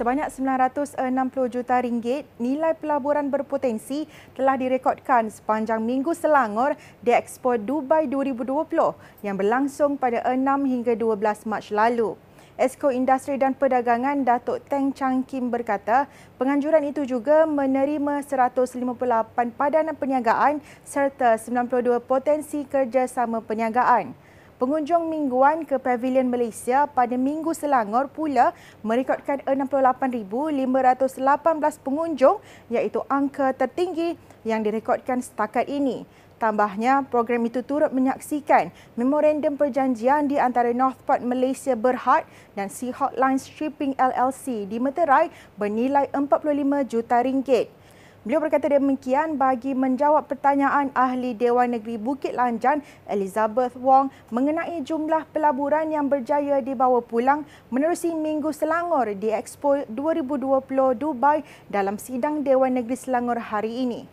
sebanyak 960 juta ringgit nilai pelaburan berpotensi telah direkodkan sepanjang Minggu Selangor di Expo Dubai 2020 yang berlangsung pada 6 hingga 12 Mac lalu. Esko Industri dan Perdagangan Datuk Teng Chang Kim berkata, penganjuran itu juga menerima 158 padanan perniagaan serta 92 potensi kerjasama perniagaan. Pengunjung mingguan ke Pavilion Malaysia pada Minggu Selangor pula merekodkan 68,518 pengunjung iaitu angka tertinggi yang direkodkan setakat ini. Tambahnya, program itu turut menyaksikan memorandum perjanjian di antara Northport Malaysia Berhad dan Sea Hotline Shipping LLC di Meterai bernilai 45 juta ringgit. Beliau berkata demikian bagi menjawab pertanyaan ahli Dewan Negeri Bukit Lanjan Elizabeth Wong mengenai jumlah pelaburan yang berjaya dibawa pulang menerusi Minggu Selangor di Expo 2020 Dubai dalam sidang Dewan Negeri Selangor hari ini.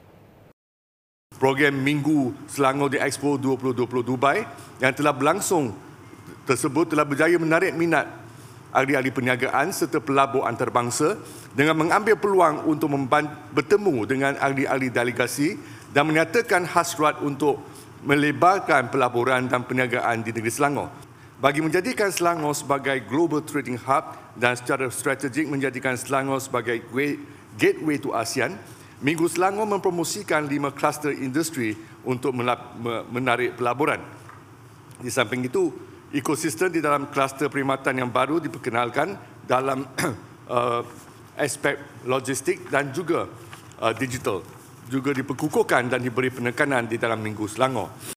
Program Minggu Selangor di Expo 2020 Dubai yang telah berlangsung tersebut telah berjaya menarik minat ahli-ahli perniagaan serta pelabur antarabangsa dengan mengambil peluang untuk bertemu dengan ahli-ahli delegasi dan menyatakan hasrat untuk melebarkan pelaburan dan perniagaan di negeri Selangor. Bagi menjadikan Selangor sebagai global trading hub dan secara strategik menjadikan Selangor sebagai gateway to ASEAN, Minggu Selangor mempromosikan lima kluster industri untuk menarik pelaburan. Di samping itu, ekosistem di dalam kluster perkhidmatan yang baru diperkenalkan dalam uh, aspek logistik dan juga uh, digital juga diperkukuhkan dan diberi penekanan di dalam Minggu Selangor.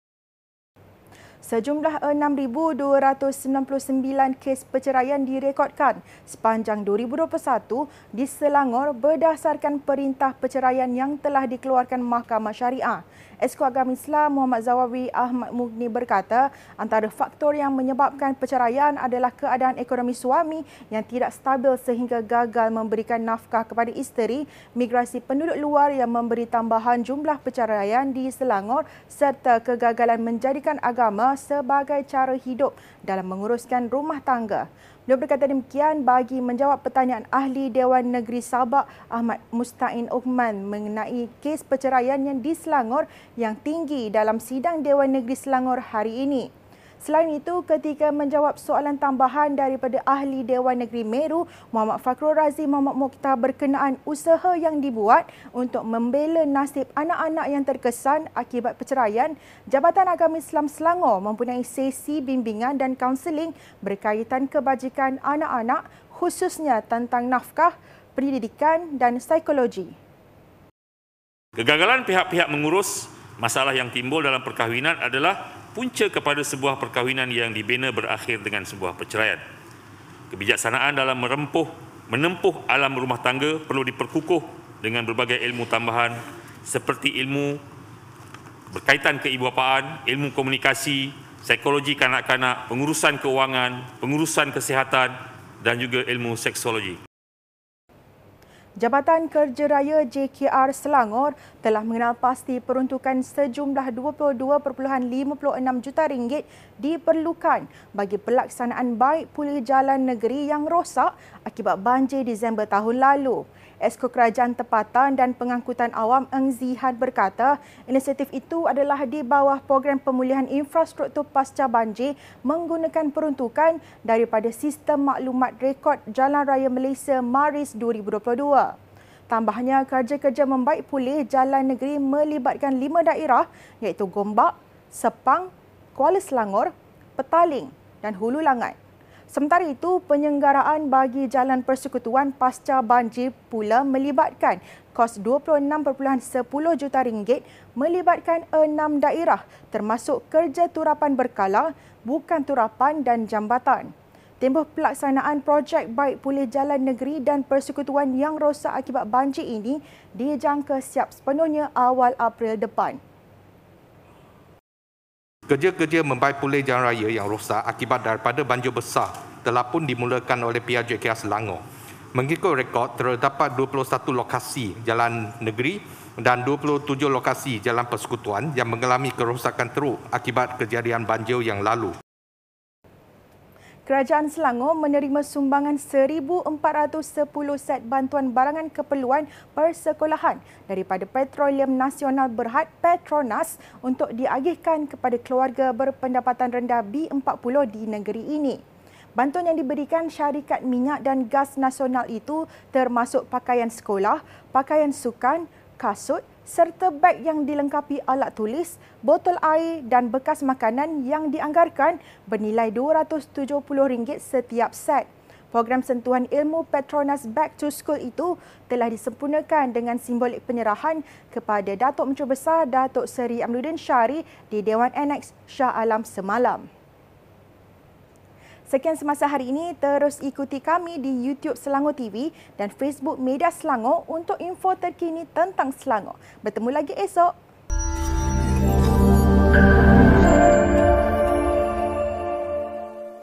Sejumlah 6,299 kes perceraian direkodkan sepanjang 2021 di Selangor berdasarkan perintah perceraian yang telah dikeluarkan Mahkamah Syariah. Esko Agama Islam Muhammad Zawawi Ahmad Mugni berkata, antara faktor yang menyebabkan perceraian adalah keadaan ekonomi suami yang tidak stabil sehingga gagal memberikan nafkah kepada isteri, migrasi penduduk luar yang memberi tambahan jumlah perceraian di Selangor serta kegagalan menjadikan agama sebagai cara hidup dalam menguruskan rumah tangga. Beliau berkata demikian bagi menjawab pertanyaan ahli Dewan Negeri Sabak Ahmad Mustain Uthman mengenai kes perceraian yang di Selangor yang tinggi dalam sidang Dewan Negeri Selangor hari ini. Selain itu, ketika menjawab soalan tambahan daripada ahli Dewan Negeri Meru, Muhammad Fakhrul Razi Muhammad Mokhtar berkenaan usaha yang dibuat untuk membela nasib anak-anak yang terkesan akibat perceraian, Jabatan Agama Islam Selangor mempunyai sesi bimbingan dan kaunseling berkaitan kebajikan anak-anak khususnya tentang nafkah, pendidikan dan psikologi. Kegagalan pihak-pihak mengurus masalah yang timbul dalam perkahwinan adalah punca kepada sebuah perkahwinan yang dibina berakhir dengan sebuah perceraian. Kebijaksanaan dalam merempuh, menempuh alam rumah tangga perlu diperkukuh dengan berbagai ilmu tambahan seperti ilmu berkaitan keibuapaan, ilmu komunikasi, psikologi kanak-kanak, pengurusan keuangan, pengurusan kesihatan dan juga ilmu seksologi. Jabatan Kerja Raya JKR Selangor telah mengenal pasti peruntukan sejumlah 22.56 juta ringgit diperlukan bagi pelaksanaan baik pulih jalan negeri yang rosak akibat banjir Disember tahun lalu. Esko Kerajaan Tempatan dan Pengangkutan Awam Eng Zihan berkata, inisiatif itu adalah di bawah program pemulihan infrastruktur pasca banjir menggunakan peruntukan daripada Sistem Maklumat Rekod Jalan Raya Malaysia Maris 2022. Tambahnya, kerja-kerja membaik pulih jalan negeri melibatkan lima daerah iaitu Gombak, Sepang, Kuala Selangor, Petaling dan Hulu Langat. Sementara itu, penyenggaraan bagi jalan persekutuan pasca banjir pula melibatkan kos 26.10 juta ringgit melibatkan enam daerah termasuk kerja turapan berkala, bukan turapan dan jambatan. Tempoh pelaksanaan projek baik pulih jalan negeri dan persekutuan yang rosak akibat banjir ini dijangka siap sepenuhnya awal April depan. Kerja-kerja membaik pulih jalan raya yang rosak akibat daripada banjir besar telah pun dimulakan oleh pihak JKR Selangor. Mengikut rekod, terdapat 21 lokasi jalan negeri dan 27 lokasi jalan persekutuan yang mengalami kerosakan teruk akibat kejadian banjir yang lalu. Kerajaan Selangor menerima sumbangan 1,410 set bantuan barangan keperluan persekolahan daripada Petroleum Nasional Berhad Petronas untuk diagihkan kepada keluarga berpendapatan rendah B40 di negeri ini. Bantuan yang diberikan syarikat minyak dan gas nasional itu termasuk pakaian sekolah, pakaian sukan, kasut, serta beg yang dilengkapi alat tulis, botol air dan bekas makanan yang dianggarkan bernilai RM270 setiap set. Program sentuhan ilmu Petronas Back to School itu telah disempurnakan dengan simbolik penyerahan kepada Datuk Menteri Besar Datuk Seri Amnuddin Syari di Dewan Annex Shah Alam semalam. Sekian semasa hari ini, terus ikuti kami di YouTube Selangor TV dan Facebook Media Selangor untuk info terkini tentang Selangor. Bertemu lagi esok.